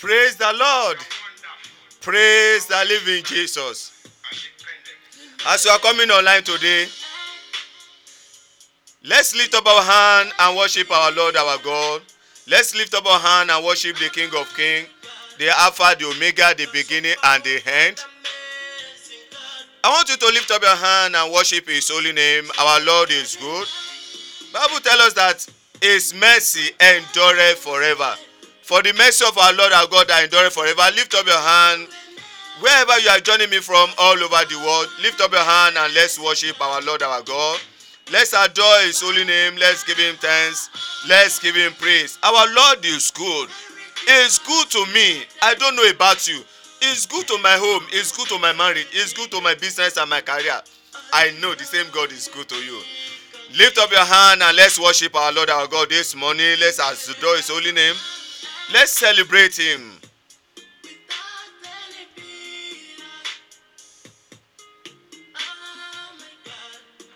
Praise the Lord. Praise the living Jesus. As you are coming online today, let's lift up our hand and worship our Lord our God. Let's lift up our hand and worship the King of Kings, the Alpha, the Omega, the beginning and the end. I want you to lift up your hand and worship his holy name. Our Lord is good. Bible tells us that his mercy endureth forever. For the mercy of our Lord our God that endureth forever. Lift up your hand. Wherever you are joining me from all over the world, lift up your hand and let's worship our Lord our God. Let's adore his holy name. Let's give him thanks. Let's give him praise. Our Lord is good. He's good to me. I don't know about you. It's good to my home. It's good to my marriage. It's good to my business and my career. I know the same God is good to you. Lift up your hand and let's worship our Lord our God this morning. Let's adore his holy name. Let's celebrate him.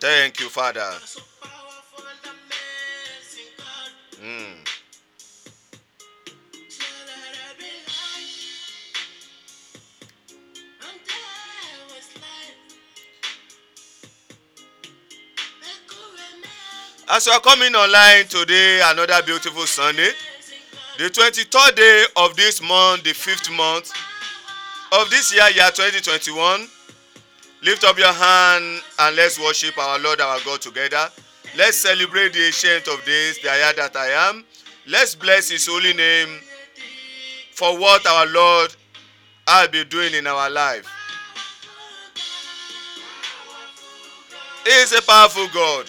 Thank you, Father. Mm. As you are coming online today, another beautiful Sunday, the 23rd day of this month, the fifth month of this year, year 2021. Lift up your hand and let's worship our Lord our God together. Let's celebrate the ancient of days, the I that I am. Let's bless his holy name for what our Lord has been doing in our life. He is a powerful God.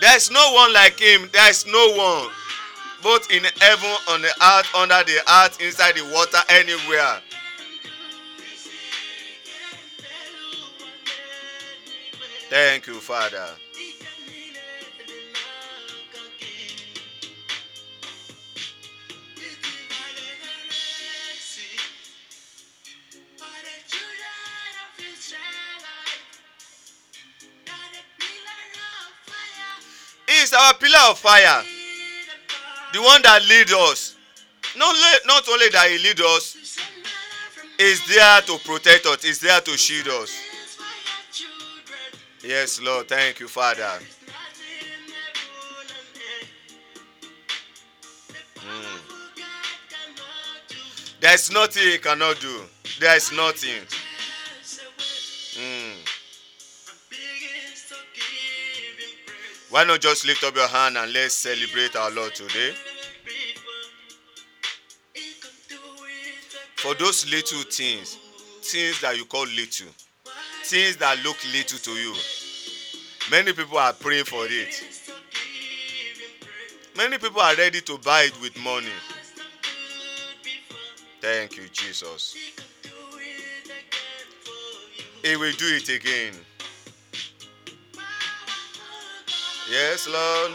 There's no one like him. There's no one. Both in heaven, on the earth, under the earth, inside the water, anywhere. Thank you, Father. Is our pillar of fire. The one that leads us. Not, not only that he leads us, is there to protect us, is there to shield us. Yes, Lord. Thank you, Father. Mm. There's nothing he cannot do. There's nothing. Why not just lift up your hand and let's celebrate our Lord today? For those little things, things that you call little, things that look little to you, many people are praying for it. Many people are ready to buy it with money. Thank you, Jesus. He will do it again. Yes, Lord.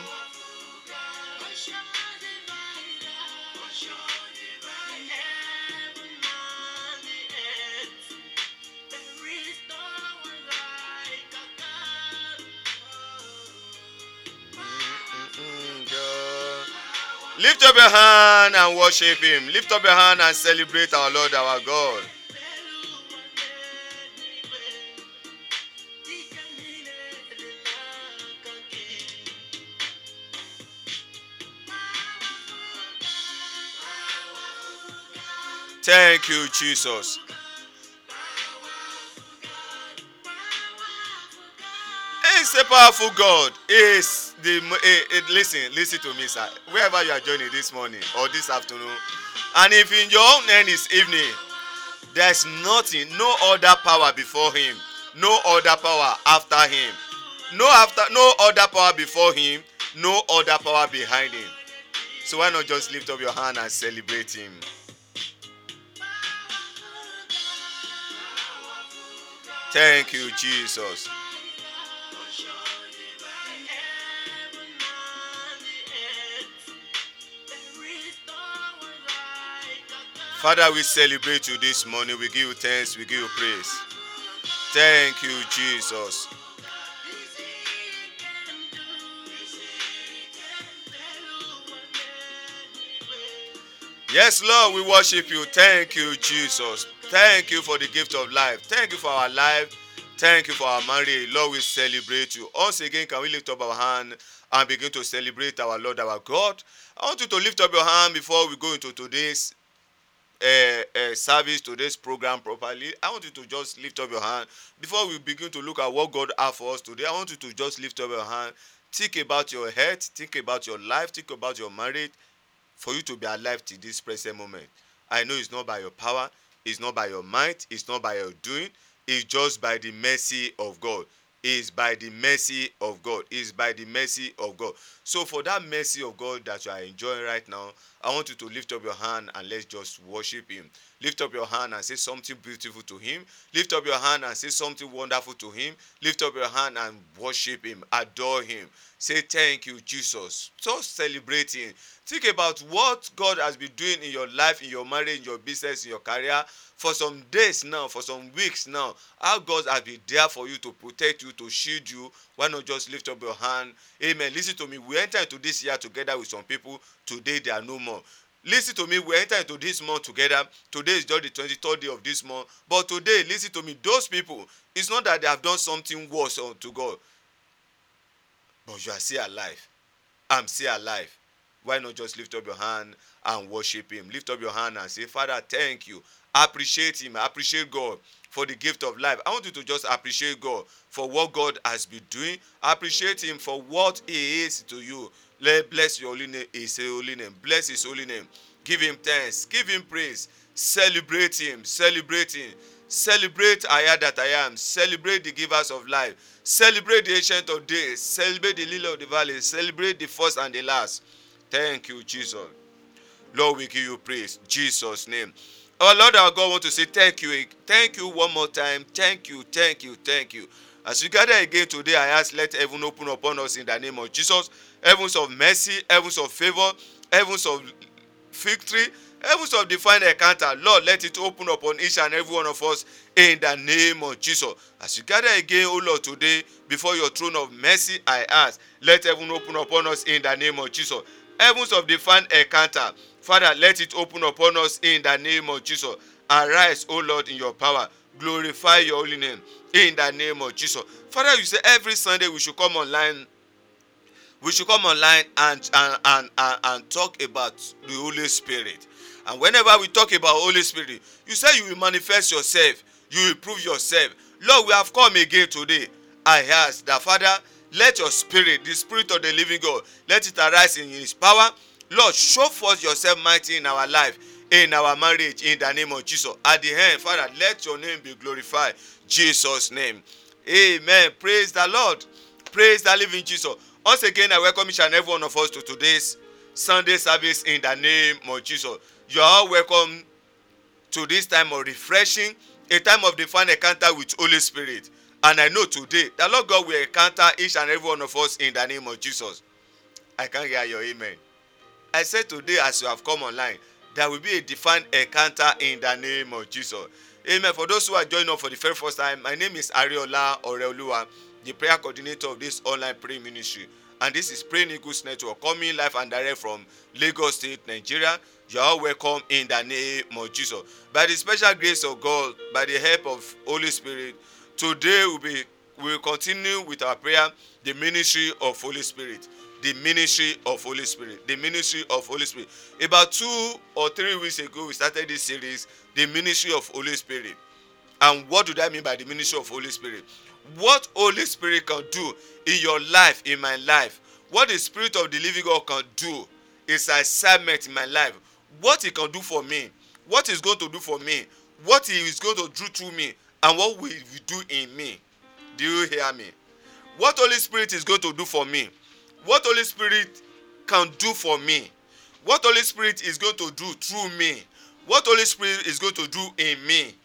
Mm, mm, mm, Lift up your hand and worship Him. Lift up your hand and celebrate our Lord, our God. Thank you, Jesus. He's a powerful God. He's the listen, listen to me, sir. Wherever you are joining this morning or this afternoon, and if in your own end is evening, there's nothing, no other power before him, no other power after him, no after, no other power before him, no other power behind him. So why not just lift up your hand and celebrate him? Thank you, Jesus. Father, we celebrate you this morning. We give you thanks. We give you praise. Thank you, Jesus. Yes, Lord, we worship you. Thank you, Jesus. Thank you for the gift of life. Thank you for our life. Thank you for our marriage. Lord, we celebrate you. Once again, can we lift up our hand and begin to celebrate our Lord, our God? I want you to lift up your hand before we go into today's uh, uh, service, today's program properly. I want you to just lift up your hand before we begin to look at what God has for us today. I want you to just lift up your hand. Think about your health. Think about your life. Think about your marriage. For you to be alive to this present moment. I know it's not by your power. It's not by your might. It's not by your doing. It's just by the mercy of God is by the mercy of God. Is by the mercy of God. So for that mercy of God that you are enjoying right now, I want you to lift up your hand and let's just worship Him. Lift up your hand and say something beautiful to Him. Lift up your hand and say something wonderful to Him. Lift up your hand and worship Him. Adore Him. Say thank you, Jesus. Just celebrating. Think about what God has been doing in your life, in your marriage, in your business, in your career for some days now, for some weeks now. How God has been there for you to protect you, to shield you. Why not just lift up your hand? Amen. Listen to me. We enter into this year together with some people. Today they are no more. Listen to me. We enter into this month together. Today is just the 23rd day of this month. But today, listen to me. Those people, it's not that they have done something worse to God. But you are still alive. I'm still alive. Why not just lift up your hand and worship Him? Lift up your hand and say, Father, thank you. Appreciate Him. Appreciate God for the gift of life. I want you to just appreciate God for what God has been doing. Appreciate Him for what He is to you. Let bless your holy name, His holy name. Bless His holy name. Give Him thanks. Give Him praise. Celebrate Him. Celebrate Him. Celebrate I am that I am. Celebrate the givers of life. Celebrate the ancient of days. Celebrate the lily of the valley. Celebrate the first and the last. Thank you, Jesus. Lord, we give you praise. Jesus' name. Our Lord our God want to say thank you. Thank you one more time. Thank you, thank you, thank you. As we gather again today, I ask let heaven open upon us in the name of Jesus. Heavens of mercy, heavens of favor, heavens of victory, heavens of divine encounter. Lord, let it open upon each and every one of us in the name of Jesus. As we gather again, O Lord, today before your throne of mercy, I ask, let heaven open upon us in the name of Jesus. Heavens of divine encounter. Father, let it open upon us in the name of Jesus. Arise, O Lord, in your power. Glorify your holy name in the name of Jesus. Father, you say every Sunday we should come online. We should come online and, and, and, and, and talk about the Holy Spirit. And whenever we talk about Holy Spirit, you say you will manifest yourself, you will prove yourself. Lord, we have come again today. I ask that Father, let your spirit, the spirit of the living God, let it arise in his power. Lord, show forth yourself mighty in our life, in our marriage, in the name of Jesus. At the end, Father, let your name be glorified. Jesus' name. Amen. Praise the Lord. Praise the living Jesus. Once again, I welcome each and every one of us to today's Sunday service in the name of Jesus. You are all welcome to this time of refreshing, a time of divine encounter with Holy Spirit. And I know today the Lord God will encounter each and every one of us in the name of Jesus. I can hear your amen. I said today, as you have come online, there will be a divine encounter in the name of Jesus. Amen. For those who are joining us for the very first time, my name is Ariola Oreoluwa, the prayer coordinator of this online prayer ministry. And this is Praying Eagles Network, coming live and direct from Lagos State, Nigeria. You are welcome in the name of Jesus. By the special grace of God, by the help of Holy Spirit, today we'll be we will continue with our prayer, the ministry of Holy Spirit. The ministry of Holy Spirit. The ministry of Holy Spirit. About two or three weeks ago, we started this series, The Ministry of Holy Spirit. And what do that mean by the ministry of Holy Spirit? What Holy Spirit can do in your life, in my life, what the Spirit of the living God can do is assignment in my life. What He can do for me, what He's going to do for me, what He is going to do through me, and what will He do in me. Do you hear me? What Holy Spirit is going to do for me, what Holy Spirit can do for me, what Holy Spirit is going to do through me, what Holy Spirit is going to do in me.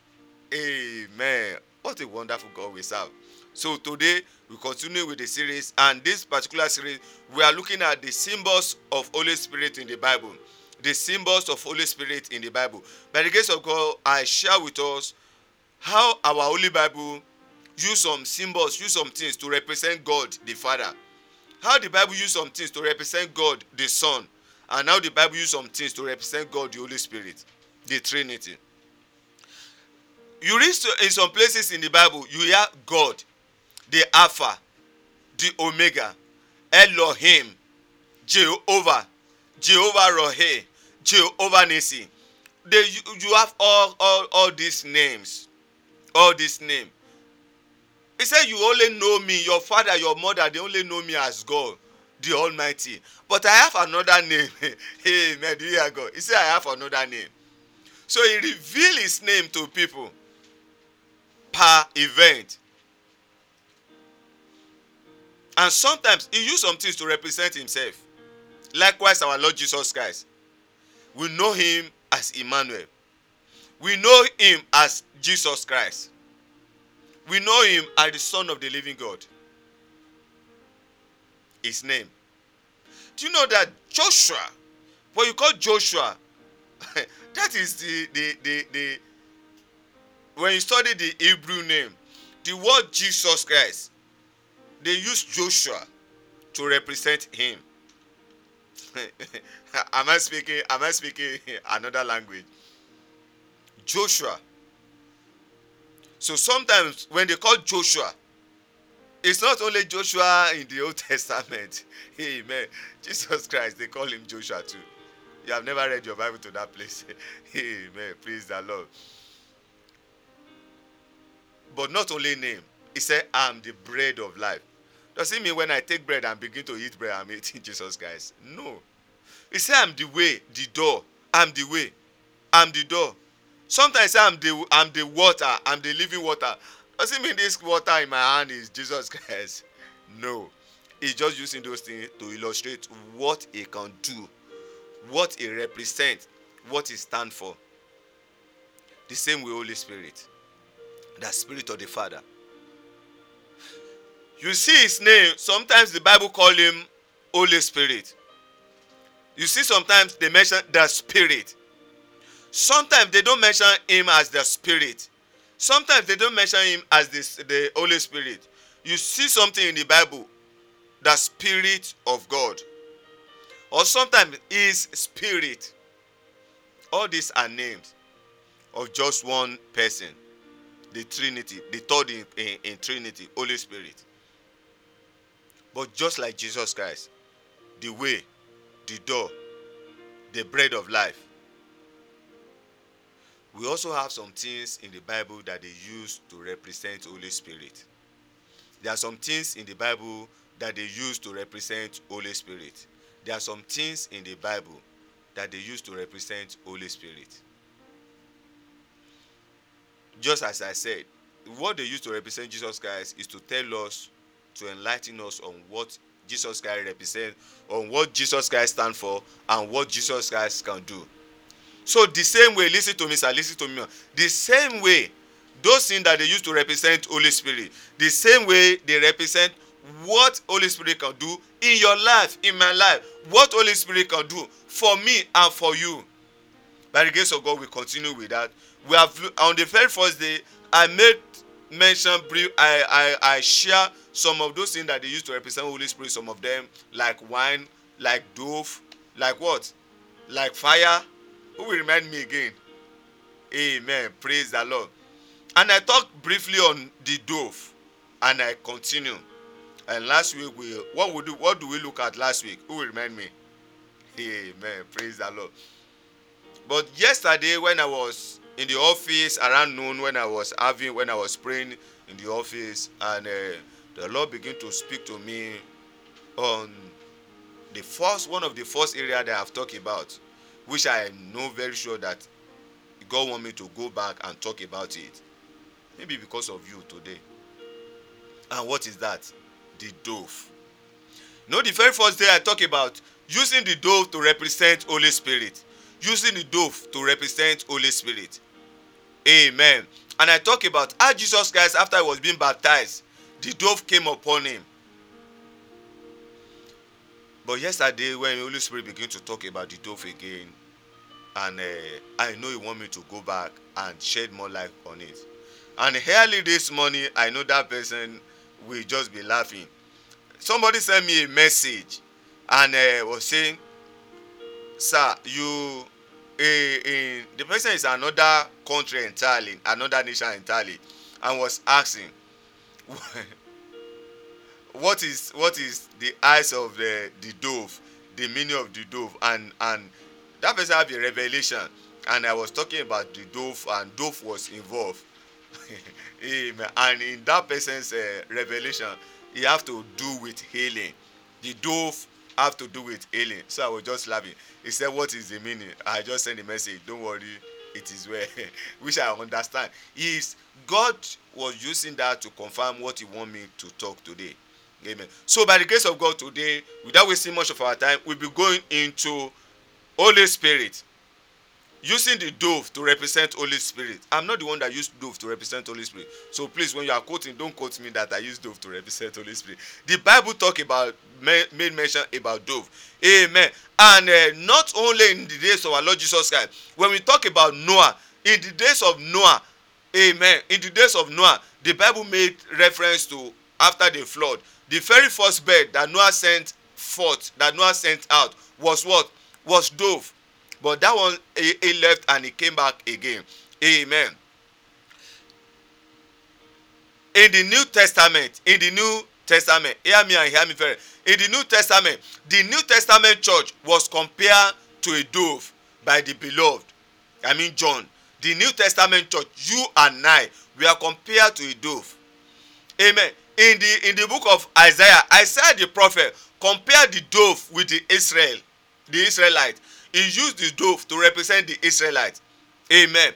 Amen. What a wonderful God we serve. So today we continue with the series, and this particular series we are looking at the symbols of Holy Spirit in the Bible. The symbols of Holy Spirit in the Bible. By the grace of God, I share with us how our Holy Bible use some symbols, use some things to represent God the Father. How the Bible use some things to represent God the Son, And now the Bible use some things to represent God, the Holy Spirit, the Trinity. You read in some places in the Bible, you hear God, the Alpha, the Omega, Elohim, Jehovah, Jehovah Rohe, Jehovah Nisi. They, you, you have all, all, all these names. All these names. He said, You only know me, your father, your mother, they only know me as God, the Almighty. But I have another name. man, do you hear God? He said, I have another name. So he revealed his name to people per event. And sometimes he used some things to represent himself. Likewise, our Lord Jesus Christ. We know him as Emmanuel. We know him as Jesus Christ. We know him as the Son of the living God. His name. Do you know that Joshua, what you call Joshua, that is the, the, the, the, when you study the Hebrew name, the word Jesus Christ, they use Joshua to represent him. am I speaking? Am I speaking another language? Joshua. So sometimes when they call Joshua, it's not only Joshua in the Old Testament. Amen. Jesus Christ, they call him Joshua too. You have never read your Bible to that place. Amen. Praise the Lord. But not only name. He said, I'm the bread of life. Does it mean when I take bread and begin to eat bread, I'm eating Jesus Christ? No. He said, I'm the way, the door. I'm the way. I'm the door. Sometimes I'm the I'm the water. I'm the living water. Does it mean this water in my hand is Jesus Christ? No. He's just using those things to illustrate what he can do, what he represents, what he stands for. The same way Holy Spirit. The Spirit of the Father. You see his name, sometimes the Bible call him Holy Spirit. You see sometimes they mention the Spirit. Sometimes they don't mention him as the Spirit. Sometimes they don't mention him as the, the Holy Spirit. You see something in the Bible, the Spirit of God. Or sometimes his Spirit. All these are names of just one person the Trinity, the third in, in, in Trinity, Holy Spirit. But just like Jesus Christ, the way, the door, the bread of life. We also have some things in the Bible that they use to represent Holy Spirit. There are some things in the Bible that they use to represent Holy Spirit. There are some things in the Bible that they use to represent Holy Spirit. Just as I said, what they use to represent Jesus Christ is to tell us, to enlighten us on what Jesus Christ represents, on what Jesus Christ stands for, and what Jesus Christ can do. So the same way, listen to me, sir, listen to me. The same way, those things that they use to represent Holy Spirit, the same way they represent what Holy Spirit can do in your life, in my life, what Holy Spirit can do for me and for you. By the grace of God, we continue with that. We have on the very first day, I made mention brief. I I I share some of those things that they used to represent Holy Spirit. Some of them like wine, like dove, like what, like fire. Who will remind me again? Amen. Praise the Lord. And I talked briefly on the dove, and I continue. And last week we what we do what do we look at last week? Who will remind me? Amen. Praise the Lord. But yesterday when I was in the office around noon when I was having when I was praying in the office and uh, the Lord began to speak to me on the first one of the first area that I've talked about, which I know very sure that God want me to go back and talk about it. Maybe because of you today. And what is that? The dove. Know, the very first day I talk about using the dove to represent Holy Spirit. Using the dove to represent Holy Spirit. Amen. And I talk about how Jesus Christ, after he was being baptized, the dove came upon him. But yesterday, when Holy Spirit began to talk about the dove again, and uh, I know you want me to go back and shed more light on it. And early this morning, I know that person will just be laughing. Somebody sent me a message and uh, was saying, sir you eh, eh, the person is another country entirely another nation entirely and was asking what is what is the eyes of the the dove the meaning of the dove and and that person have a revelation. And i was talking about the dove and dove was involved. And in that person's uh, revelation he have to do with healing. The dove have to do with healing. So i was just laughing. He said what is the meaning? I just send a message. Don't worry. It is well. Which i understand. Is god was using that to confirm what he want me to talk today amen. So by the grace of god today without wasting much of our time we'll be going into holy spirit. Using the dove to represent holy spirit. I'm not the one that used dove to represent holy spirit. So please when you are quoting don't quote me that i use dove to represent holy spirit. The bible talk about made mention about dove. Amen. And uh, not only in the days of our lord jesus christ when we talk about noah in the days of noah amen in the days of noah the bible made reference to after the flood the very first bird that noah sent forth that noah sent out was what? Was dove. But that one he, he left and he came back again. Amen. In the new testament in the new testament hear me and hear me very. In the new testament the new testament church was compared to a dove by the beloved. I mean john. The new testament church you and i we are compared to a dove. Amen in the in the book of isaiah isaiah the prophet compared the dove with the israel the israelite. He used the dove to represent the israelites amen.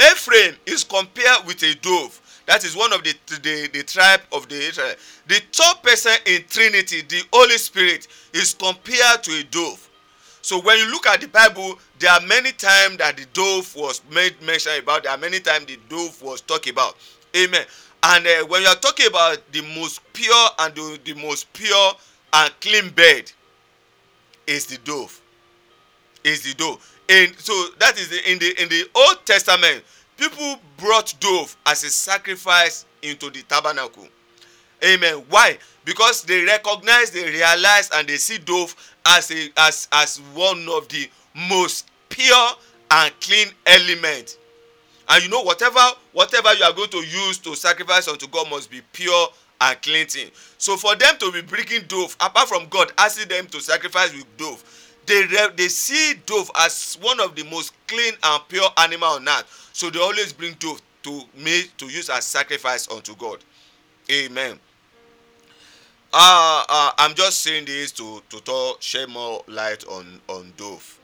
Ephraim is compared with a dove. That is one of the the the tribe of the israel. The third person in trinity the holy spirit is compared to a dove. So when you look at the bible there are many times that the dove was made mention about there are many times the dove was talked about. Amen and uh, when you are talking about the most pure and the, the most pure and clean bed is the dove. Is the dove. And so that is the, in the in the old testament people brought dove as a sacrifice into the tabernacle. Amen. Why? Because they recognize they realize and they see dove as a as as one of the most pure and clean element and you know whatever whatever you are going to use to sacrifice unto god must be pure and cleansing so for them to be bringing dove apart from god asking them to sacrifice with dove they they see dove as one of the most clean and pure animal on earth. So they always bring dove to make to use as sacrifice unto god. Amen. Uh, uh i'm just saying this to to talk, share more light on on dove.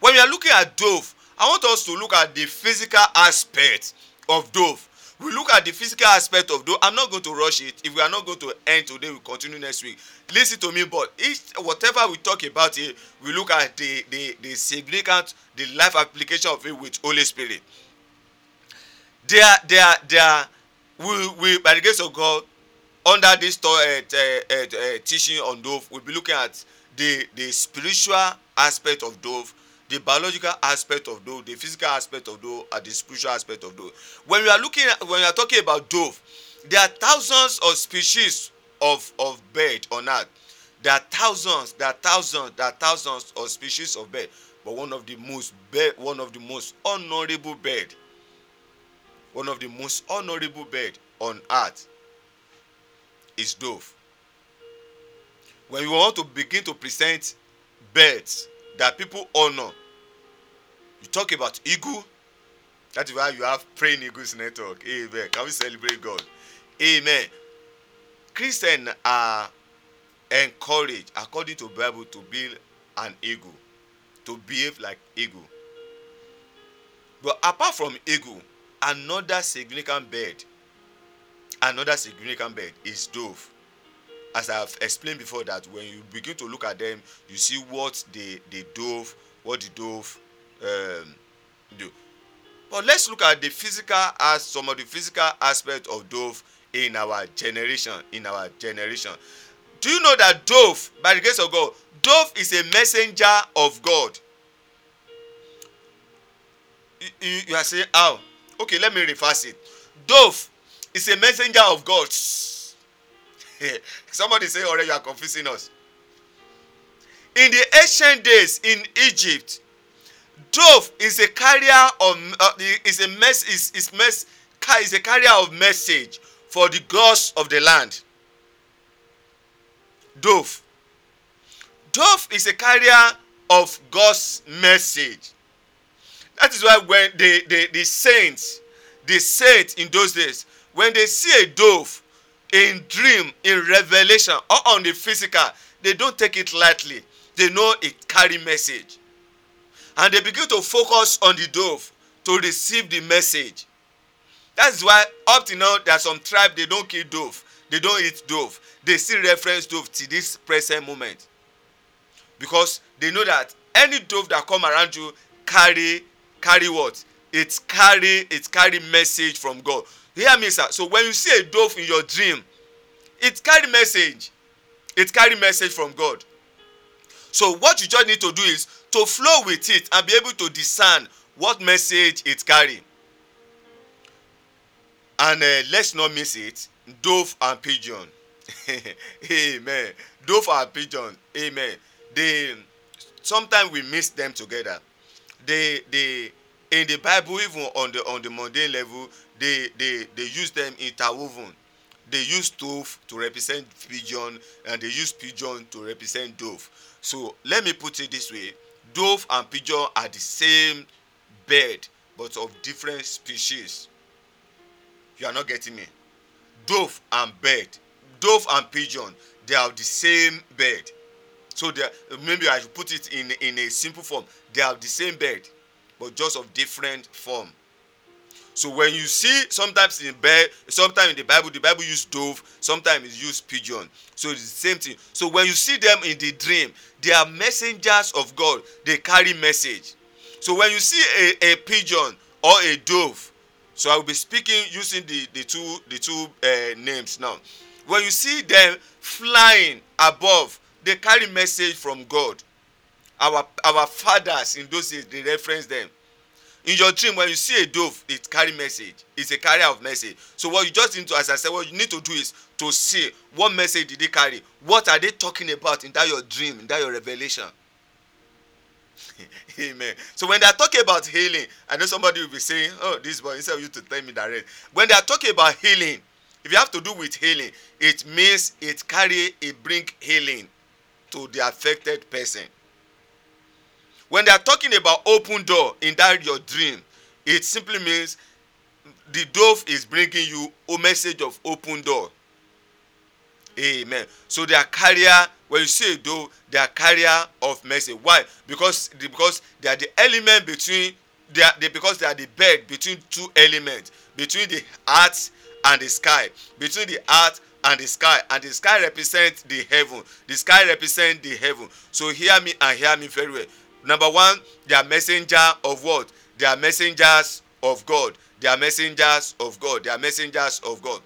When we are looking at dove i want us to look at the physical aspect of dove. We look at the physical aspect of dove. I'm not going to rush it. If we are not going to end today we continue next week. Listen to me but each whatever we talk about it we look at the the the significant the life application of it with holy spirit. There there there we we by the grace of god under this uh, uh, uh, teaching on dove we'll be looking at the the spiritual aspect of dove the biological aspect of dove the physical aspect of dove and the spiritual aspect of dove when we are looking at when we are talking about dove there are thousands of species of of bird on earth. There are thousands there are thousands there are thousands of species of bird but one of the most bird one of the most honourable bird one of the most honourable bird on earth is dove when we want to begin to present birds that people honour you talk about eagle that is why you have praying eagles network. Amen. Can we celebrate god? Amen. Christians are encouraged, according to Bible, to build an eagle, to behave like eagle. But apart from eagle, another significant bird, another significant bird is dove. As I have explained before, that when you begin to look at them, you see what the the dove, what the dove um, do. But let's look at the physical as some of the physical aspect of dove in our generation in our generation. Do you know that dove by the grace of god dove is a messenger of god? You, you, are saying how okay let me reverse it. Dove is a messenger of god somebody say already you are confusing us in the ancient days in Egypt, dove is a carrier of uh, is a mess is is mess is a carrier of message for the gods of the land. Dove. Dove is a carrier of God's message. That is why when the, the, the saints, the saints in those days, when they see a dove in dream, in revelation, or on the physical, they don't take it lightly. They know it carry message. And they begin to focus on the dove to receive the message. That's why up to now there are some tribe they don't kill dove, they don't eat dove. They still reference dove to this present moment. Because they know that any dove that come around you carry carry what? It carry it carry message from God. Hear me, sir. So when you see a dove in your dream, it carry message. It carry message from God. So what you just need to do is to flow with it and be able to discern what message it carry. And uh, let's not miss it. Dove and pigeon. Amen. Dove and pigeon. Amen. They sometimes we miss them together. They they in the Bible, even on the on the mundane level, they they they use them interwoven. They use dove to represent pigeon, and they use pigeon to represent dove. So let me put it this way: dove and pigeon are the same bird, but of different species. You are not getting me. Dove and bird, dove and pigeon, they are the same bird. So maybe I should put it in in a simple form. They are the same bird, but just of different form. So when you see sometimes in bird, sometimes in the Bible, the Bible use dove, sometimes it use pigeon. So it's the same thing. So when you see them in the dream, they are messengers of God. They carry message. So when you see a, a pigeon or a dove, so I will be speaking using the, the two the two uh, names now. When you see them flying above, they carry message from God. Our our fathers in those days they reference them. In your dream, when you see a dove, it carry message. It's a carrier of message. So what you just need to, as I said, what you need to do is to see what message did they carry. What are they talking about in that your dream, in that your revelation? Amen. So when they are talking about healing, I know somebody will be saying, "Oh, this boy," instead of you to tell me direct. When they are talking about healing, if you have to do with healing, it means it carry, it bring healing to the affected person. When they are talking about open door in that your dream, it simply means the dove is bringing you a message of open door. Amen. So they are carrier. When you say dove, they are carrier of message. Why? Because because they are the element between they are they, because they are the bed between two elements between the earth and the sky between the earth and the sky and the sky represents the heaven the sky represents the heaven so hear me and hear me very well number one they are messenger of what? They are messengers of god. They are messengers of god. They are messengers of god.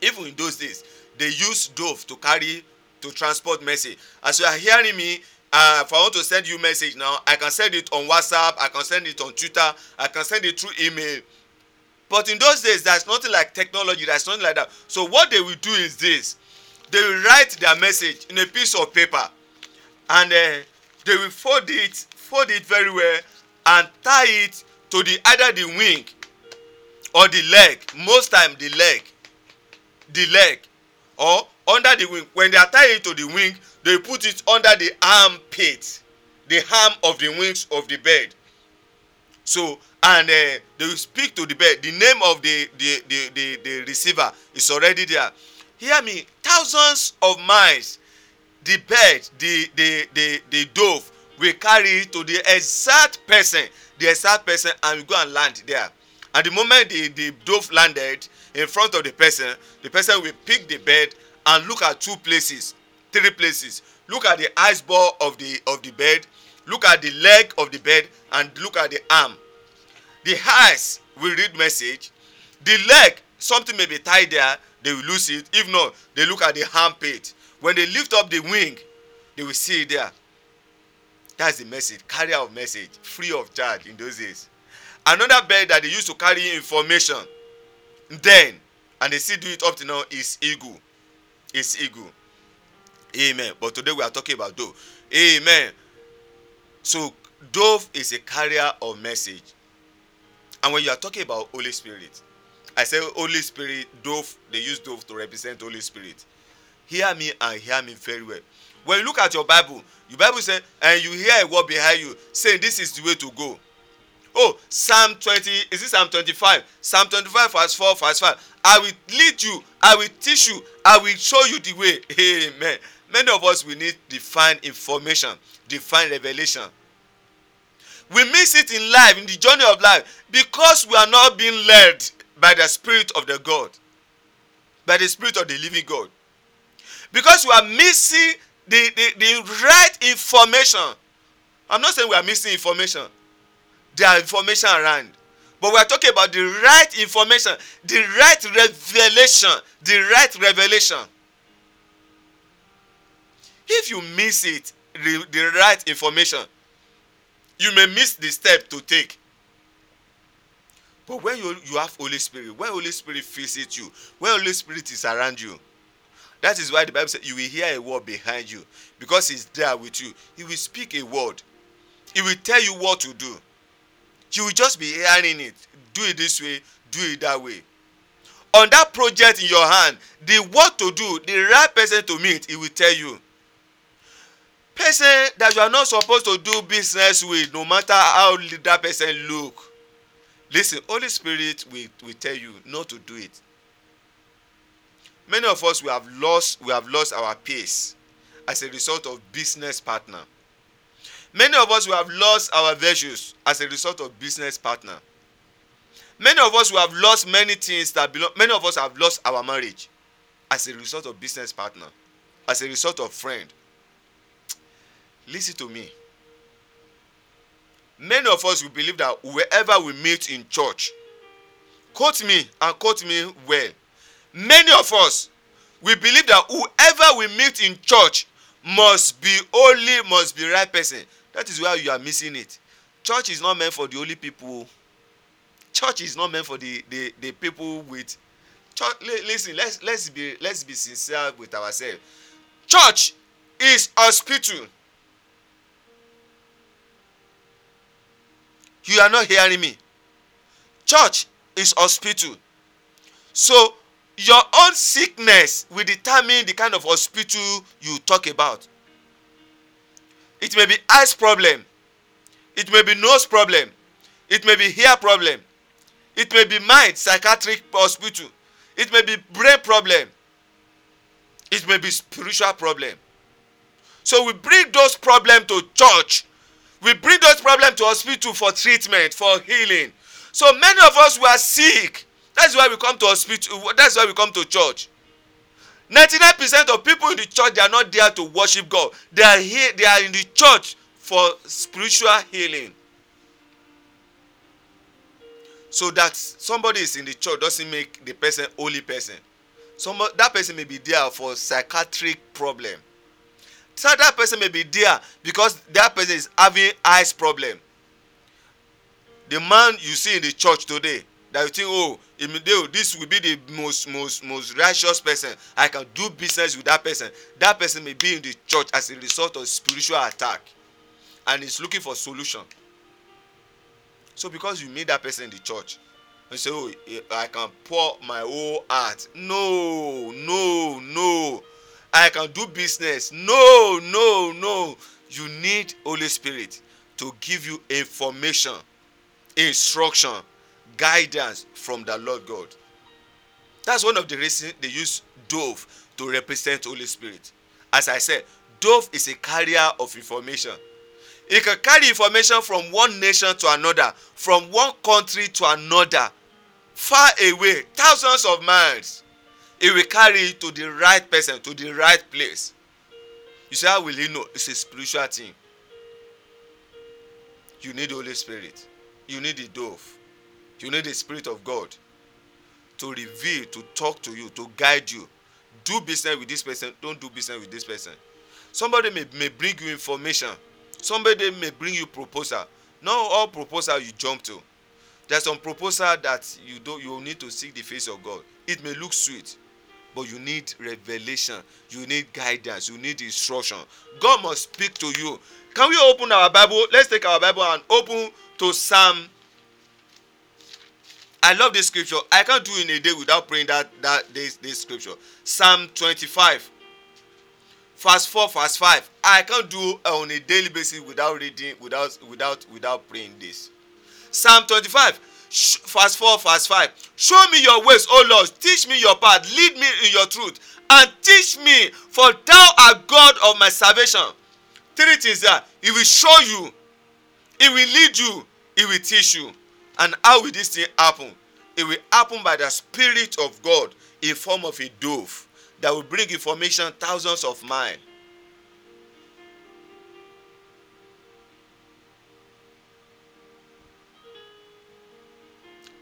Even in those days they use dove to carry to transport message. As you are hearing me uh, if i want to send you message now i can send it on whatsapp i can send it on twitter i can send it through email. But in those days there's nothing like technology there's nothing like that. So what they will do is this. They will write their message in a piece of paper. And uh, they will fold it fold it very well and tie it to the either the wing or the leg most time the leg the leg or under the wing. When they are tying it to the wing they put it under the armpit the arm of the wings of the bird so and uh, they will speak to the bird the name of the the the the, the receiver is already there. Hear me thousands of miles the bird the the the the dove will carry it to the exact person the exact person and will go and land there. And the moment the the dove landed in front of the person the person will pick the bird and look at two places three places. Look at the eyes ball of the of the bird look at the leg of the bird and look at the arm. The eyes will read message. The leg something may be tied there they will lose it. If not they look at the armpit when they lift up the wing they will see it there that's the message carrier of message free of charge in those days another bird that they used to carry information then and they still do it up to now is eagle is eagle amen but today we are talking about dove Amen. So dove is a carrier of message. And when you are talking about Holy Spirit, I say Holy Spirit, dove, they use dove to represent Holy Spirit. Hear me and hear me very well. When you look at your Bible, your Bible says, and you hear a word behind you saying, This is the way to go. Oh, Psalm 20, is it Psalm 25? Psalm 25, verse 4, verse 5. I will lead you, I will teach you, I will show you the way. Amen. Many of us we need divine information, divine revelation. We miss it in life, in the journey of life, because we are not being led by the Spirit of the God, by the Spirit of the living God. Because we are missing the, the, the right information. I'm not saying we are missing information. There are information around. But we are talking about the right information, the right revelation, the right revelation. If you miss it, the, the right information, you may miss the step to take. But when you, you have Holy Spirit, when Holy Spirit visits you, when Holy Spirit is around you, that is why the Bible says you will hear a word behind you because He's there with you. He will speak a word, He will tell you what to do. You will just be hearing it. Do it this way, do it that way. On that project in your hand, the what to do, the right person to meet, He will tell you. Person that you are not supposed to do business with, no matter how that person look. Listen, Holy Spirit will, will tell you not to do it many of us we have lost we have lost our pace as a result of business partner. Many of us we have lost our virtues as a result of business partner. Many of us we have lost many things that belong many of us have lost our marriage as a result of business partner as a result of friend. Listen to me. Many of us we believe that wherever we meet in church quote me and quote me well many of us we believe that whoever we meet in church must be holy must be right person. That is why you are missing it. Church is not meant for the holy people. Church is not meant for the the the people with church listen let's let's be let's be sincere with ourselves. Church is hospital. You are not hearing me. Church is hospital. So your own sickness will determine the kind of hospital you talk about. It may be eyes problem. It may be nose problem. It may be hair problem. It may be mind psychiatric hospital. It may be brain problem. It may be spiritual problem. So we bring those problems to church. We bring those problems to hospital for treatment for healing. So many of us were sick that's why we come to hospital that's why we come to church. 99 percent of people in the church they are not there to worship god. They are here they are in the church for spiritual healing. So that somebody is in the church doesn't make the person holy person. Somebody that person may be there for psychiatric problem. So that person may be there because that person is having eyes problem. The man you see in the church today that you think oh Imideo this will be the most most most righteous person I can do business with that person. That person may be in the church as a result of spiritual attack and is looking for solution. So because you meet that person in the church you say oh I can pour my whole heart. No no no. I can do business. No no no. You need Holy Spirit to give you information instruction guidance from the Lord God. That's one of the reasons they use dove to represent Holy Spirit. As I said, dove is a carrier of information. It can carry information from one nation to another, from one country to another, far away, thousands of miles. It will carry to the right person, to the right place. You say, How will he know? It's a spiritual thing. You need the Holy Spirit. You need the dove. You need the Spirit of God to reveal, to talk to you, to guide you. Do business with this person, don't do business with this person. Somebody may, may bring you information, somebody may bring you proposal. Not all proposal you jump to. There's some proposal that you don't you need to seek the face of God. It may look sweet, but you need revelation you need guidance you need instruction god must speak to you can we open our bible let's take our bible and open to psalm i love this scripture. I can't do in a day without praying that that this this scripture. Psalm 25 verse 4 verse 5 i can't do on a daily basis without reading without without without praying this. Psalm 25 verse 4 verse 5 show me your ways o lord. Teach me your path. Lead me in your truth. And teach me for thou art god of my salvation. Three things there. He will show you. He will lead you. He will teach you and how will this thing happen it will happen by the spirit of god in form of a dove that will bring information thousands of miles.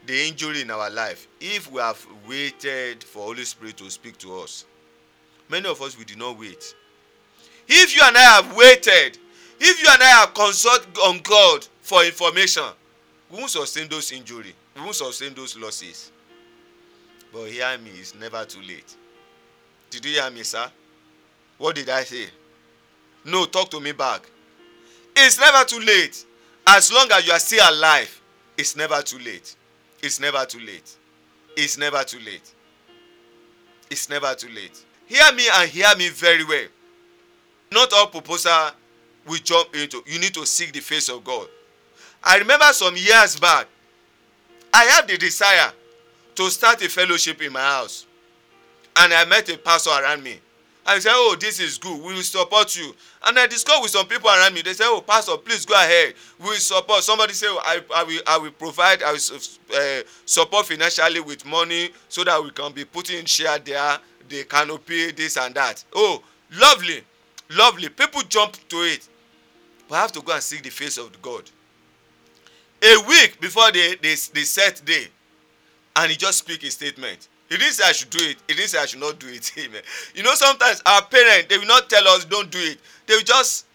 The injury in our life, if we have waited for Holy Spirit to speak to us, many of us we did not wait. If you and I have waited, if you and I have consulted on God for information, we won't sustain those injury, we won't sustain those losses. But hear me, it's never too late. Did you hear me, sir? What did I say? No, talk to me back. It's never too late. As long as you are still alive, it's never too late. It's never too late. It's never too late. It's never too late. Hear me and hear me very well. Not all proposal we jump into. You need to seek the face of God. I remember some years back, I had the desire to start a fellowship in my house and I met a pastor around me. I said, Oh, this is good. We will support you. And I discussed with some people around me. They said, Oh, Pastor, please go ahead. We will support. Somebody said, oh, I, I, will, I will provide, I will uh, support financially with money so that we can be putting share there, the canopy, this and that. Oh, lovely. Lovely. People jump to it. But I have to go and seek the face of God. A week before the, the, the set day, and he just speak a statement he didn't say I should do it. He didn't say I should not do it. Amen. You know, sometimes our parents they will not tell us don't do it. They will just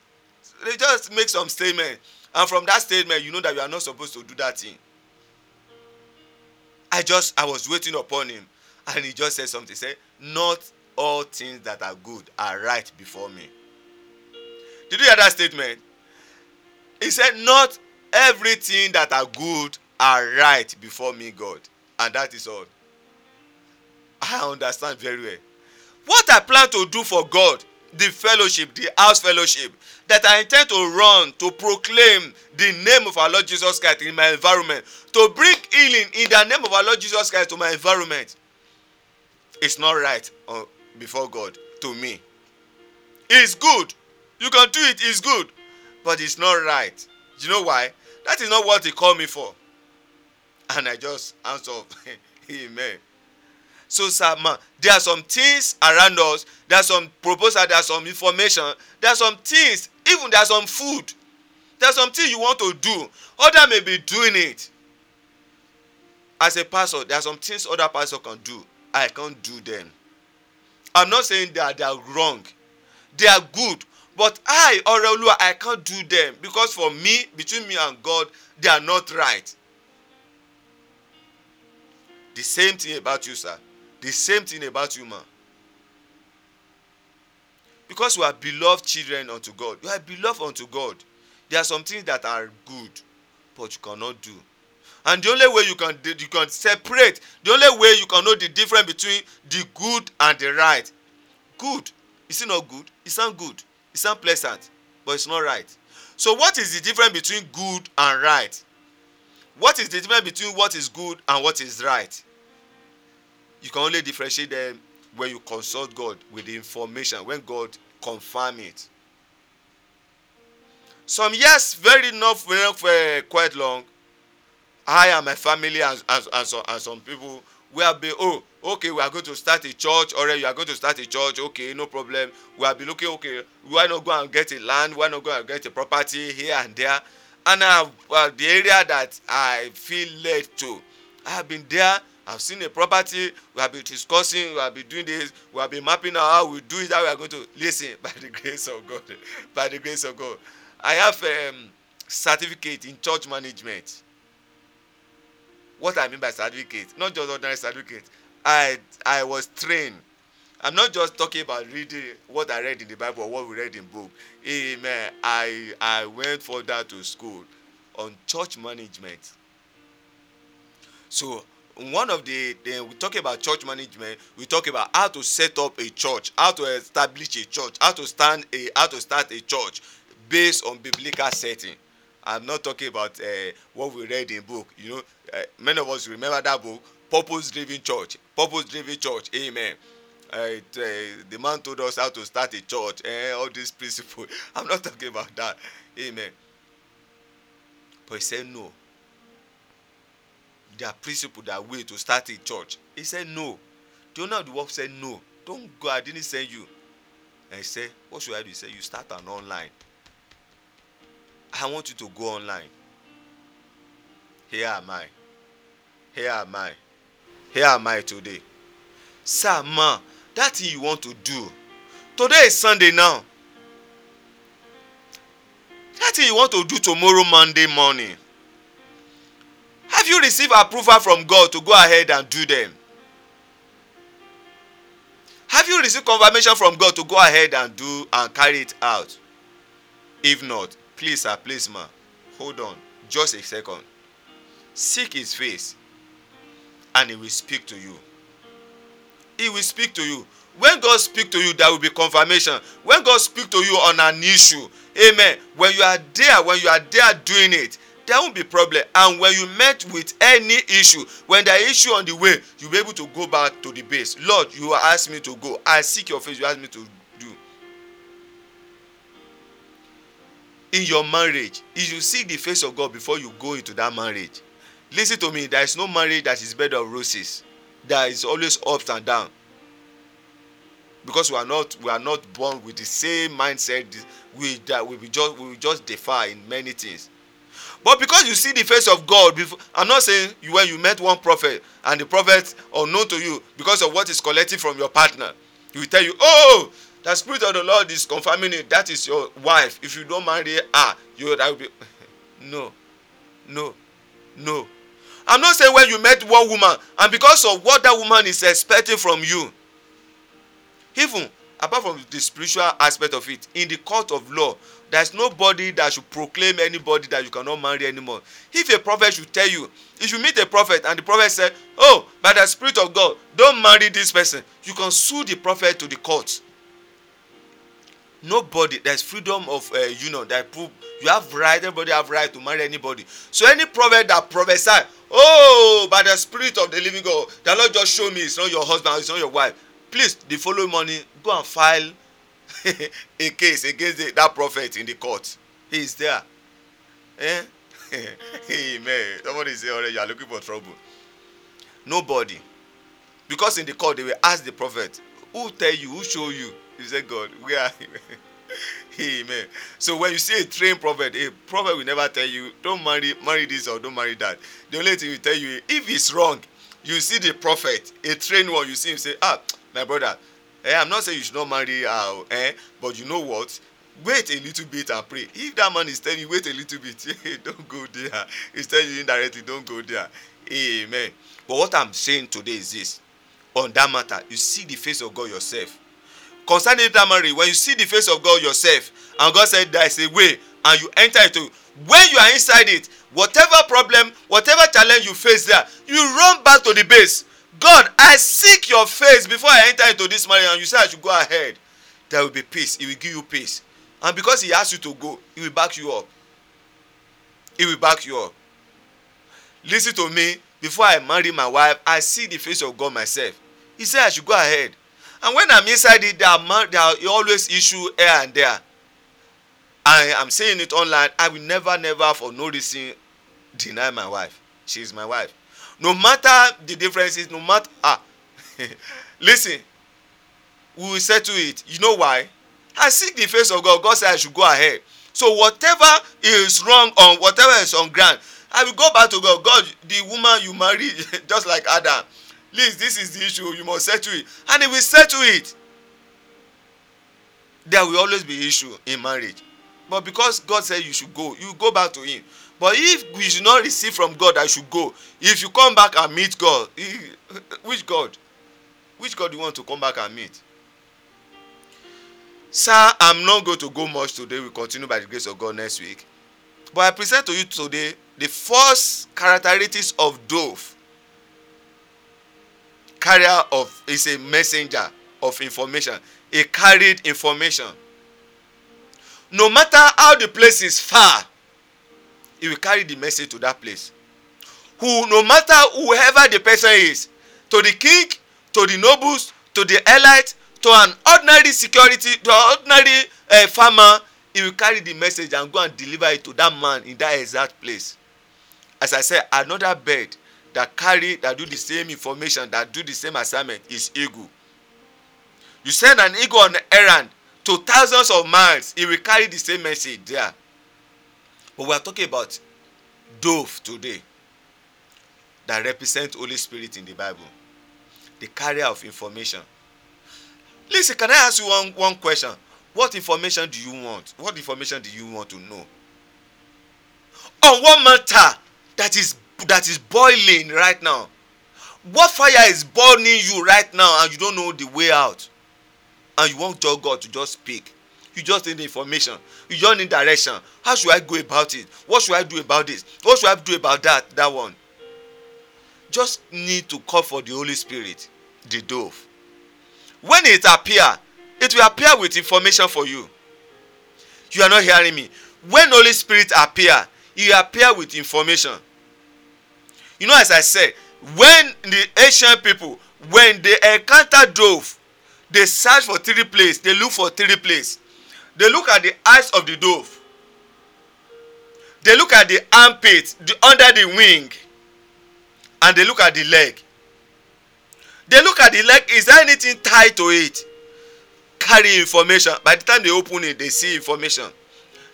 they just make some statement. And from that statement, you know that you are not supposed to do that thing. I just I was waiting upon him and he just said something. He said, Not all things that are good are right before me. Did you hear that statement? He said, Not everything that are good are right before me, God. And that is all. I understand very well. What I plan to do for God, the fellowship, the house fellowship, that I intend to run to proclaim the name of our Lord Jesus Christ in my environment, to bring healing in the name of our Lord Jesus Christ to my environment, it's not right uh, before God to me. It's good. You can do it, it's good. But it's not right. You know why? That is not what He called me for. And I just answer, Amen. So, sir, man, there are some things around us. There are some proposal. There are some information. There are some things. Even there are some food. There are some things you want to do. Other may be doing it. As a pastor, there are some things other pastor can do. I can't do them. I'm not saying that they are wrong. They are good. But I, Orelua, I can't do them because for me, between me and God, they are not right. The same thing about you, sir. The same thing about you, man. Because we are beloved children unto God. You are beloved unto God. There are some things that are good, but you cannot do. And the only way you can you can separate, the only way you can know the difference between the good and the right. Good. Is it not good? It's not good. It's not pleasant, but it's not right. So what is the difference between good and right? What is the difference between what is good and what is right? you can only differentiate them when you consult God with the information, when God confirm it. Some years, very enough, enough uh, quite long, I and my family and, and, and, some, and some people, we have been, oh, okay, we are going to start a church, or you are going to start a church, okay, no problem. We have been looking, okay, why not go and get a land, why not go and get a property here and there. And uh, the area that I feel led to, I have been there I've seen a property, we have been discussing, we have been doing this, we have been mapping out how we do it, how we are going to listen by the grace of God. by the grace of God. I have um, certificate in church management. What I mean by certificate, not just ordinary certificate. I I was trained I'm not just talking about reading what I read in the Bible or what we read in book. Amen. I I went further to school on church management. So one of the, the we talk about church management we talk about how to set up a church how to establish a church how to stand a how to start a church based on biblical setting i'm not talking about uh, what we read in book you know uh, many of us remember that book purpose driven church purpose driven church amen. Uh, it, uh, the man told us how to start a church eh, all these principles. I'm not talking about that amen. But he said no. Their principle their way to start a church. He said no. The owner of the work said no. Don't go i didn't send you. And he said what should i do? He said you start an online i want you to go online. Here am i. Here am i. Here am i today. Sir ma that thing you want to do today is sunday now. That thing you want to do tomorrow monday morning. Have you received approval from god to go ahead and do them? Have you received confirmation from god to go ahead and do and carry it out? If not please sir please ma. Hold on. Just a second. Seek his face and he will speak to you. He will speak to you. When god speak to you there will be confirmation. When god speak to you on an issue amen when you are there when you are there doing it there won't be problem. And when you met with any issue when there issue on the way you be able to go back to the base. Lord you ask me to go. I seek your face you ask me to in your marriage if you seek the face of god before you go into that marriage listen to me there is no marriage that is bed of roses. There is always ups and down. Because we are not we are not born with the same mindset we that we just we just differ in many things. But because you see the face of god before i'm not saying you when you met one prophet and the prophet unknown to you because of what is collected from your partner he will tell you oh the spirit of the lord is confirming it. That is your wife. If you don't marry her you that will be no no no. I'm not saying when you met one woman and because of what that woman is expecting from you even apart from the spiritual aspect of it in the court of law there is nobody that should proclaim anybody that you cannot marry anymore. If a prophet should tell you if you meet a prophet and the prophet say oh by the spirit of god don't marry this person you can sue the prophet to the court nobody there is freedom of uh, union that prove you have right everybody have right to marry anybody. So any prophet that prophesy oh by the spirit of the living god the lord just show me it's not your husband it's not your wife. Please the following morning go and file a case against the, that prophet in the court. He is there. Eh? Amen. Somebody say already you are looking for trouble. Nobody. Because in the court they will ask the prophet who tell you? Who show you he say god where amen. So when you see a trained prophet a prophet will never tell you don't marry marry this or don't marry that. The only thing he will tell you if it's wrong you see the prophet a trained one you see him say ah my brother eh i'm not saying you should not marry her eh but you know what? Wait a little bit and pray. If that man is telling you wait a little bit don't go there he's telling you indirectly don't go there amen. But what i'm saying today is this. On that matter you see the face of god yourself concerning that marriage when you see the face of god yourself and god said there is a way and you enter into when you are inside it whatever problem whatever challenge you face there you run back to the base. God i seek your face before i enter into this marriage and you say i should go ahead. There will be peace. He will give you peace. And because he ask you to go he will back you up. He will back you up. Lis ten to me. Before i marry my wife i see the face of god myself. He say i should go ahead and when i'm inside it there are there are always issue here and there. I am saying it online i will never never for no reason deny my wife. She is my wife. No matter the differences no matter ah listen we will settle it. You know why? I seek the face of god god say i should go ahead. So whatever is wrong on whatever is on ground i will go back to god. God the woman you marry just like adam please this is the issue you must settle it and he will settle it there will always be issue in marriage but because god said you should go you go back to him but if we should not receive from god i should go if you come back and meet god which god which god do you want to come back and meet Sir, I'm not going to go much today. We continue by the grace of God next week. But I present to you today the first characteristics of dove. Carrier of is a messenger of information. A carried information. No matter how the place is far, he will carry the message to that place. Who, no matter whoever the person is, to the king, to the nobles, to the elite, to an ordinary security, to an ordinary uh, farmer, he will carry the message and go and deliver it to that man in that exact place. As I said, another bird that carry that do the same information that do the same assignment is eagle. You send an eagle on an errand to thousands of miles, he will carry the same message there. But we are talking about dove today that represent Holy Spirit in the Bible, the carrier of information. Listen, can I ask you one, one question? What information do you want? What information do you want to know? On what matter that is that is boiling right now? What fire is burning you right now and you don't know the way out? And you want God to just speak. You just need information. You just need direction. How should I go about it? What should I do about this? What should I do about that? That one. Just need to call for the Holy Spirit, the dove. When it appear, it will appear with information for you. You are not hearing me. When Holy Spirit appear, he appear with information. You know, as I said, when the ancient people, when they encounter dove, they search for three places. They look for three places. They look at the eyes of the dove. They look at the armpit, the under the wing, and they look at the leg. They look at the leg. Is there anything tied to it? Carry information. By the time they open it, they see information.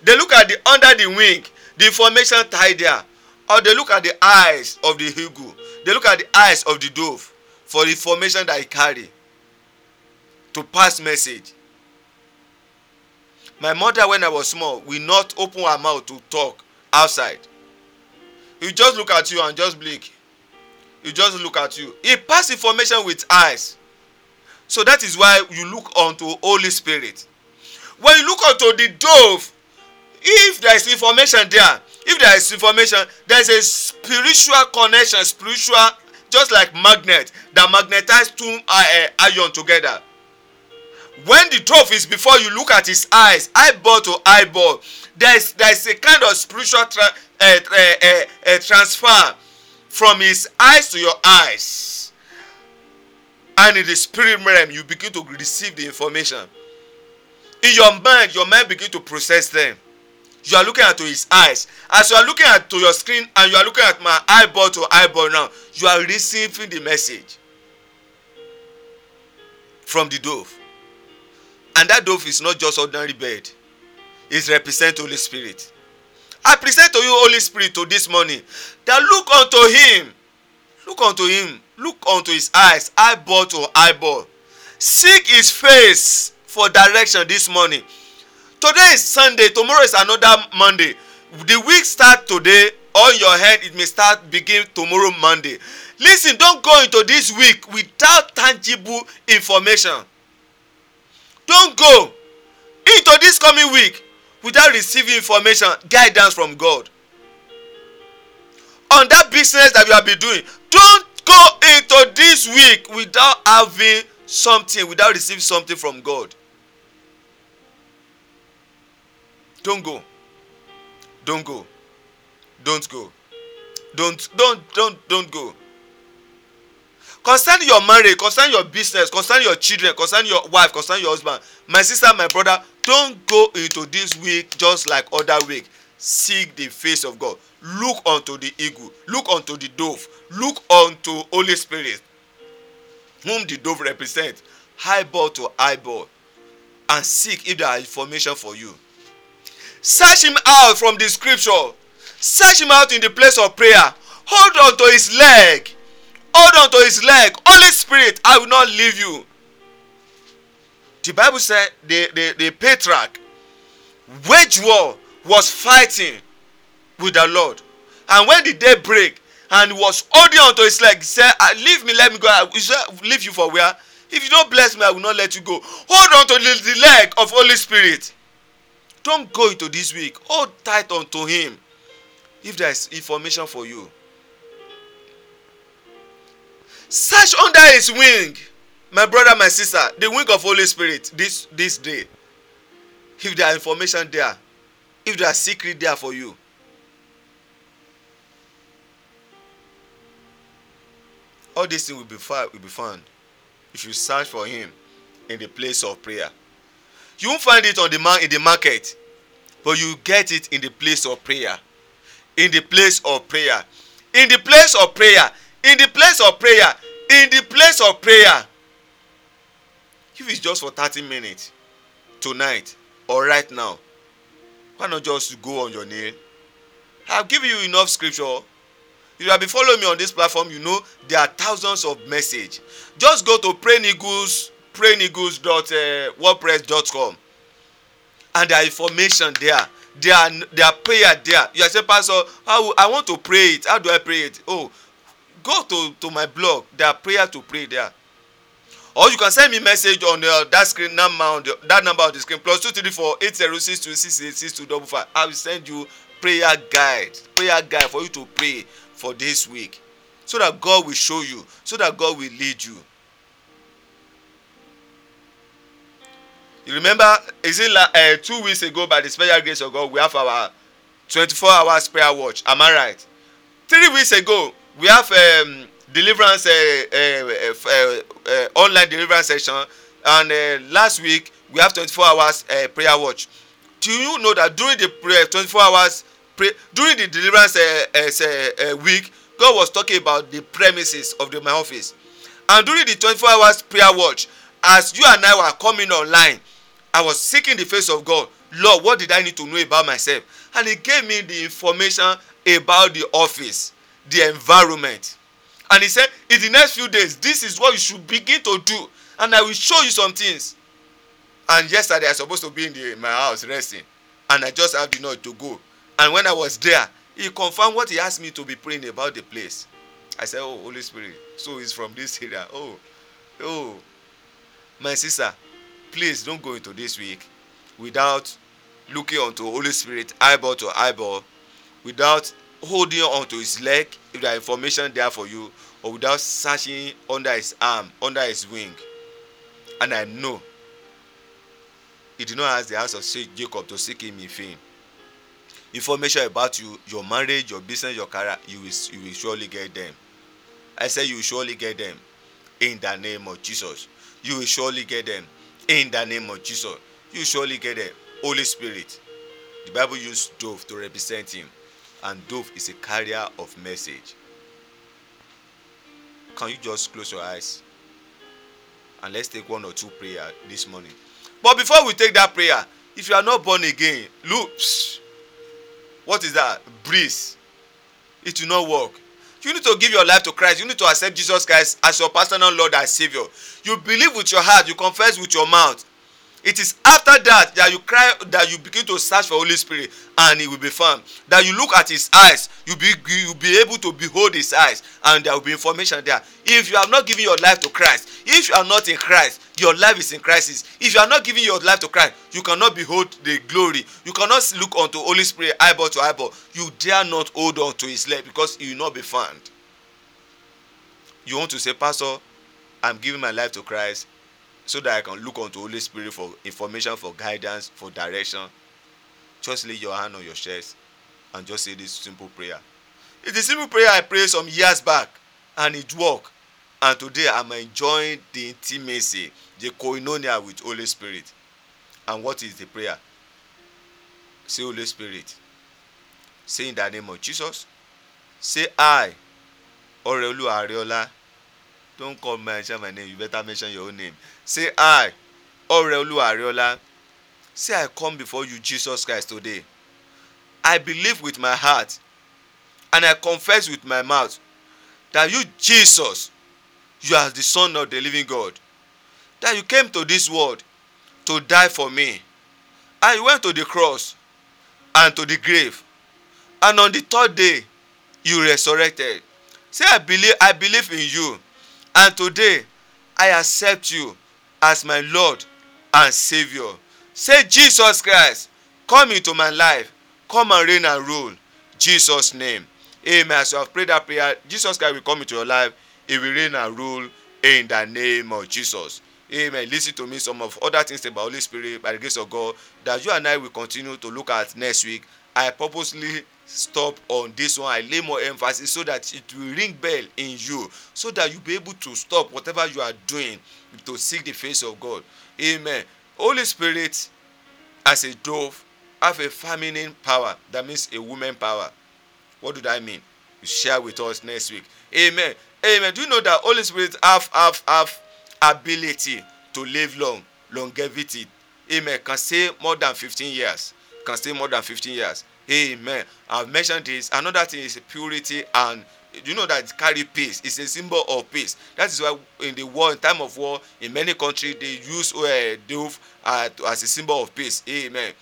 They look at the under the wing, the information tied there. Or they look at the eyes of the eagle. They look at the eyes of the dove for the information that he carry to pass message. My mother, when I was small, will not open her mouth to talk outside. He just look at you and just blink. He just look at you. He pass information with eyes. So that is why you look unto Holy Spirit. When you look unto the dove, if there is information there, if there is information, there is a spiritual connection, spiritual, just like magnet that magnetize two uh, uh, iron together. When the dove is before you look at his eyes eyeball to eyeball there is there is a kind of spiritual tra uh, uh, uh, transfer from his eyes to your eyes. And in the spirit realm you begin to receive the information. In your mind your mind begin to process them you are looking at his eyes. As you are looking at to your screen and you are looking at my eyeball to eyeball now you are receiving the message from the dove. And that dove is not just ordinary bird. It represent holy spirit. I present to you holy spirit to this morning that look unto him. Look unto him. Look unto his eyes eyeball to eyeball. Seek his face for direction this morning today is sunday tomorrow is another monday the week start today on your head it may start begin tomorrow monday listen don go into this week without tangible information Don't go into this coming week without receiving information, guidance from God. On that business that you have been doing, don't go into this week without having something, without receiving something from God. Don't go. Don't go. Don't go. Don't don't don't don't go. Concern your marriage concern your business concern your children concern your wife concern your husband my sister my brother don't go into this week just like other week. Seek the face of god. Look unto the eagle. Look unto the dove. Look unto holy spirit whom the dove represent eyeball to eyeball and seek if there are information for you search him out from the scripture. Search him out in the place of prayer. Hold on to his leg. Hold on to his leg. Holy spirit i will not leave you. The bible said the the the patriarch wage war was fighting with the lord. And when the day break and he was holding on to his leg he said ah, leave me let me go. He said leave you for where? If you don't bless me i will not let you go. Hold on to the, the leg of holy spirit don't go into this week. Hold tight unto him. If there is information for you. Search under his wing. My brother my sister the wing of holy spirit this this day. If there are information there. If there are secret there for you. All these things will be found will be found if you search for him in the place of prayer you won't find it on the man in the market but you get it in the place of prayer. In the place of prayer. In the place of prayer. In the place of prayer. In the place of prayer. If it's just for thirty minutes tonight or right now why not just go on your knee? I have given you enough scripture. If you have been following me on this platform you know there are thousands of message. Just go to pray, prayingeagles praynigles dot uh, wordpress dot com. And there are information there. There are prayer there. You are saying pastor how i want to pray it. How do i pray it? Oh go to to my blog. There are prayer to pray there. Or you can send me message on uh, that screen number on the, that number on the screen plus two three four eight zero six two six eight six two double five. I will send you prayer guide prayer guide for you to pray for this week. So that god will show you. So that god will lead you you remember is it like uh, two weeks ago by the special grace of god we have our twenty-four hours prayer watch. Am i right? Three weeks ago we have um, deliverance uh, uh, uh, uh, online deliverance session. And uh, last week we have twenty-four hours uh, prayer watch. Do you know that during the prayer twenty-four hours pray during the deliverance uh, uh, uh, week god was talking about the premises of the my office. And during the twenty-four hours prayer watch as you and i were coming online i was seeking the face of god. Lord what did i need to know about myself? And he gave me the information about the office the environment. And he said in the next few days this is what you should begin to do and i will show you some things. And yesterday i was supposed to be in the my house resting and i just have the note to go. And when i was there he confirmed what he asked me to be praying about the place. I said oh holy spirit so it's from this area. Oh oh my sister please don't go into this week without looking unto holy spirit eyeball to eyeball without holding on to his leg if there are information there for you or without searching under his arm under his wing. And i know he did not ask the house of jacob to seek him in vain. Information about you your marriage your business your career you will you will surely get them. I say you will surely get them in the name of jesus. You will surely get them in the name of jesus you surely get them holy spirit. The bible used dove to represent him and dove is a carrier of message. Can you just close your eyes? And let's take one or two prayer this morning. But before we take that prayer if you are not born again look what is that? Breeze. It will not work you need to give your life to christ. You need to accept jesus christ as your personal lord and saviour you believe with your heart. You confess with your mouth it is after that that you cry that you begin to search for holy spirit and he will be found. That you look at his eyes you be you be able to behold his eyes and there will be information there. If you have not given your life to christ if you are not in christ your life is in crisis. If you are not giving your life to christ you cannot behold the glory. You cannot look unto holy spirit eyeball to eyeball. You dare not hold on to his leg because he will not be found. You want to say pastor i'm giving my life to christ so that I can look unto Holy Spirit for information, for guidance, for direction. Just lay your hand on your chest and just say this simple prayer. It's a simple prayer I prayed some years back and it worked. And today I'm enjoying the intimacy, the koinonia with Holy Spirit. And what is the prayer? Say, Holy Spirit. Say in the name of Jesus. Say, I, Orelu Ariola don't call me. mention my name you better mention your own name. Say i oreolu ariola. Say i come before you jesus christ today. I believe with my heart and i confess with my mouth that you jesus you are the son of the living god. That you came to this world to die for me. And you went to the cross and to the grave. And on the third day you resurrected. Say i believe i believe in you and today I accept you as my Lord and Savior. Say, Jesus Christ, come into my life. Come and reign and rule. Jesus' name. Amen. As you have prayed that prayer, Jesus Christ will come into your life. He will reign and rule in the name of Jesus. Amen. Listen to me. Some of other things about Holy Spirit by the grace of God that you and I will continue to look at next week. I purposely stop on this one. I lay more emphasis so that it will ring bell in you, so that you be able to stop whatever you are doing to seek the face of God. Amen. Holy Spirit, as a dove, have a feminine power. That means a woman power. What do that mean? You share with us next week. Amen. Amen. Do you know that Holy Spirit have have have ability to live long, longevity. Amen. Can stay more than 15 years. Can stay more than 15 years. Amen. I've mentioned this. Another thing is purity and you know that carry peace. It's a symbol of peace. That is why in the war, in time of war, in many countries they use uh, dove uh, as a symbol of peace. Amen.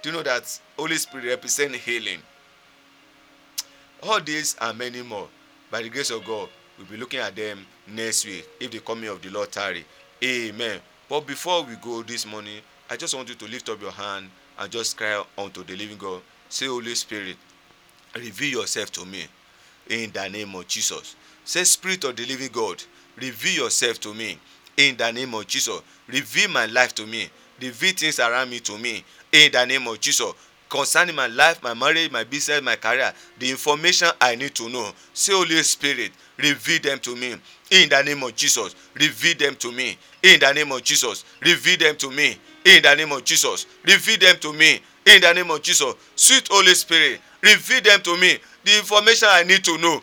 Do you know that Holy Spirit represent healing? All these and many more, by the grace of God, we'll be looking at them next week if the coming of the Lord tarry. Amen. But before we go this morning, I just want you to lift up your hand and just cry unto the living God. Say, Holy Spirit, reveal yourself to me in the name of Jesus. Say, Spirit of the living God, reveal yourself to me in the name of Jesus. Reveal my life to me. Reveal things around me to me in the name of Jesus. Concerning my life, my marriage, my business, my career, the information I need to know. Say, Holy Spirit, reveal them to me in the name of Jesus. Reveal them to me in the name of Jesus. Reveal them to me in the name of Jesus. Reveal them to me in the name of Jesus. Sweet Holy Spirit, reveal them to me. The information I need to know,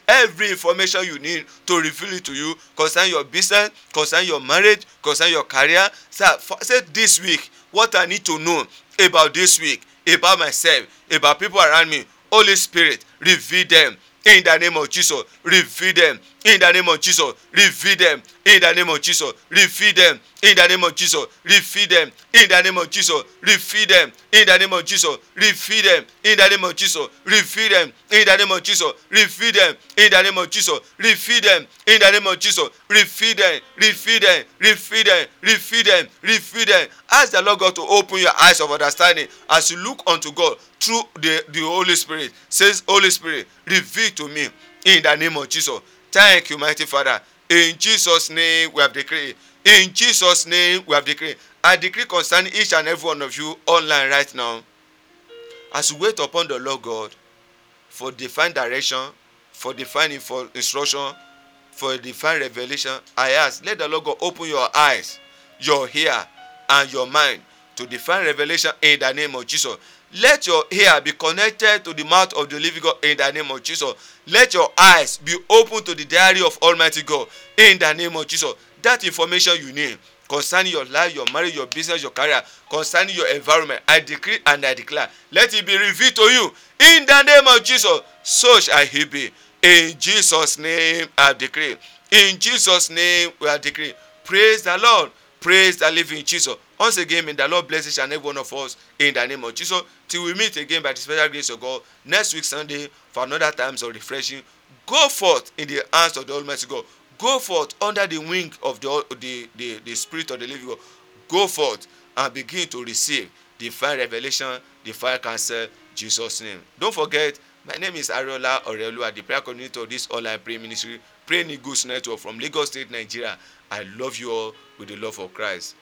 every information you need to reveal it to you concerning your business, concerning your marriage, concerning your career. Say, say this week what I need to know about this week, about myself, about people around me. Holy Spirit, reveal them in the name of Jesus. Reveal them in the name of Jesus. Reveal them in the name of Jesus. Reveal them in the name of Jesus. Reveal them in the name of Jesus. Reveal them in the name of Jesus. Reveal them in the name of Jesus. Reveal them in the name of Jesus. Reveal them in the name of Jesus. Reveal them in the name of Jesus. Reveal them. Reveal them. Reveal them. Reveal them. Reveal them. Ask the Lord God to open your eyes of understanding as you look unto God through the, the Holy Spirit. Says Holy Spirit, reveal to me in the name of Jesus. Thank you, mighty Father. In Jesus' name we have decreed. In Jesus' name we have decreed. I decree concerning each and every one of you online right now. As you wait upon the Lord God for divine direction, for divine info, instruction, for divine revelation, I ask, let the Lord God open your eyes, your ear, and your mind to divine revelation in the name of Jesus. Let your ear be connected to the mouth of the living God in the name of Jesus. Let your eyes be open to the diary of Almighty God in the name of Jesus. That information you need concerning your life, your marriage, your business, your career, concerning your environment, I decree and I declare, let it be revealed to you in the name of Jesus. So shall he be. In Jesus' name, I decree. In Jesus' name, we are decree. Praise the Lord. Praise the living Jesus. Once again, may the Lord bless each and every one of us in the name of Jesus. Till we meet again by the special grace of God next week Sunday for another times of refreshing. Go forth in the hands of the Almighty God. Go forth under the wing of the, the, the, the Spirit of the living God. Go forth and begin to receive divine revelation, divine counsel, Jesus' name. Don't forget, my name is Ariola Orelua, the prayer coordinator of this online prayer ministry, Praying Eagles Network from Lagos State, Nigeria. I love you all with the love of Christ.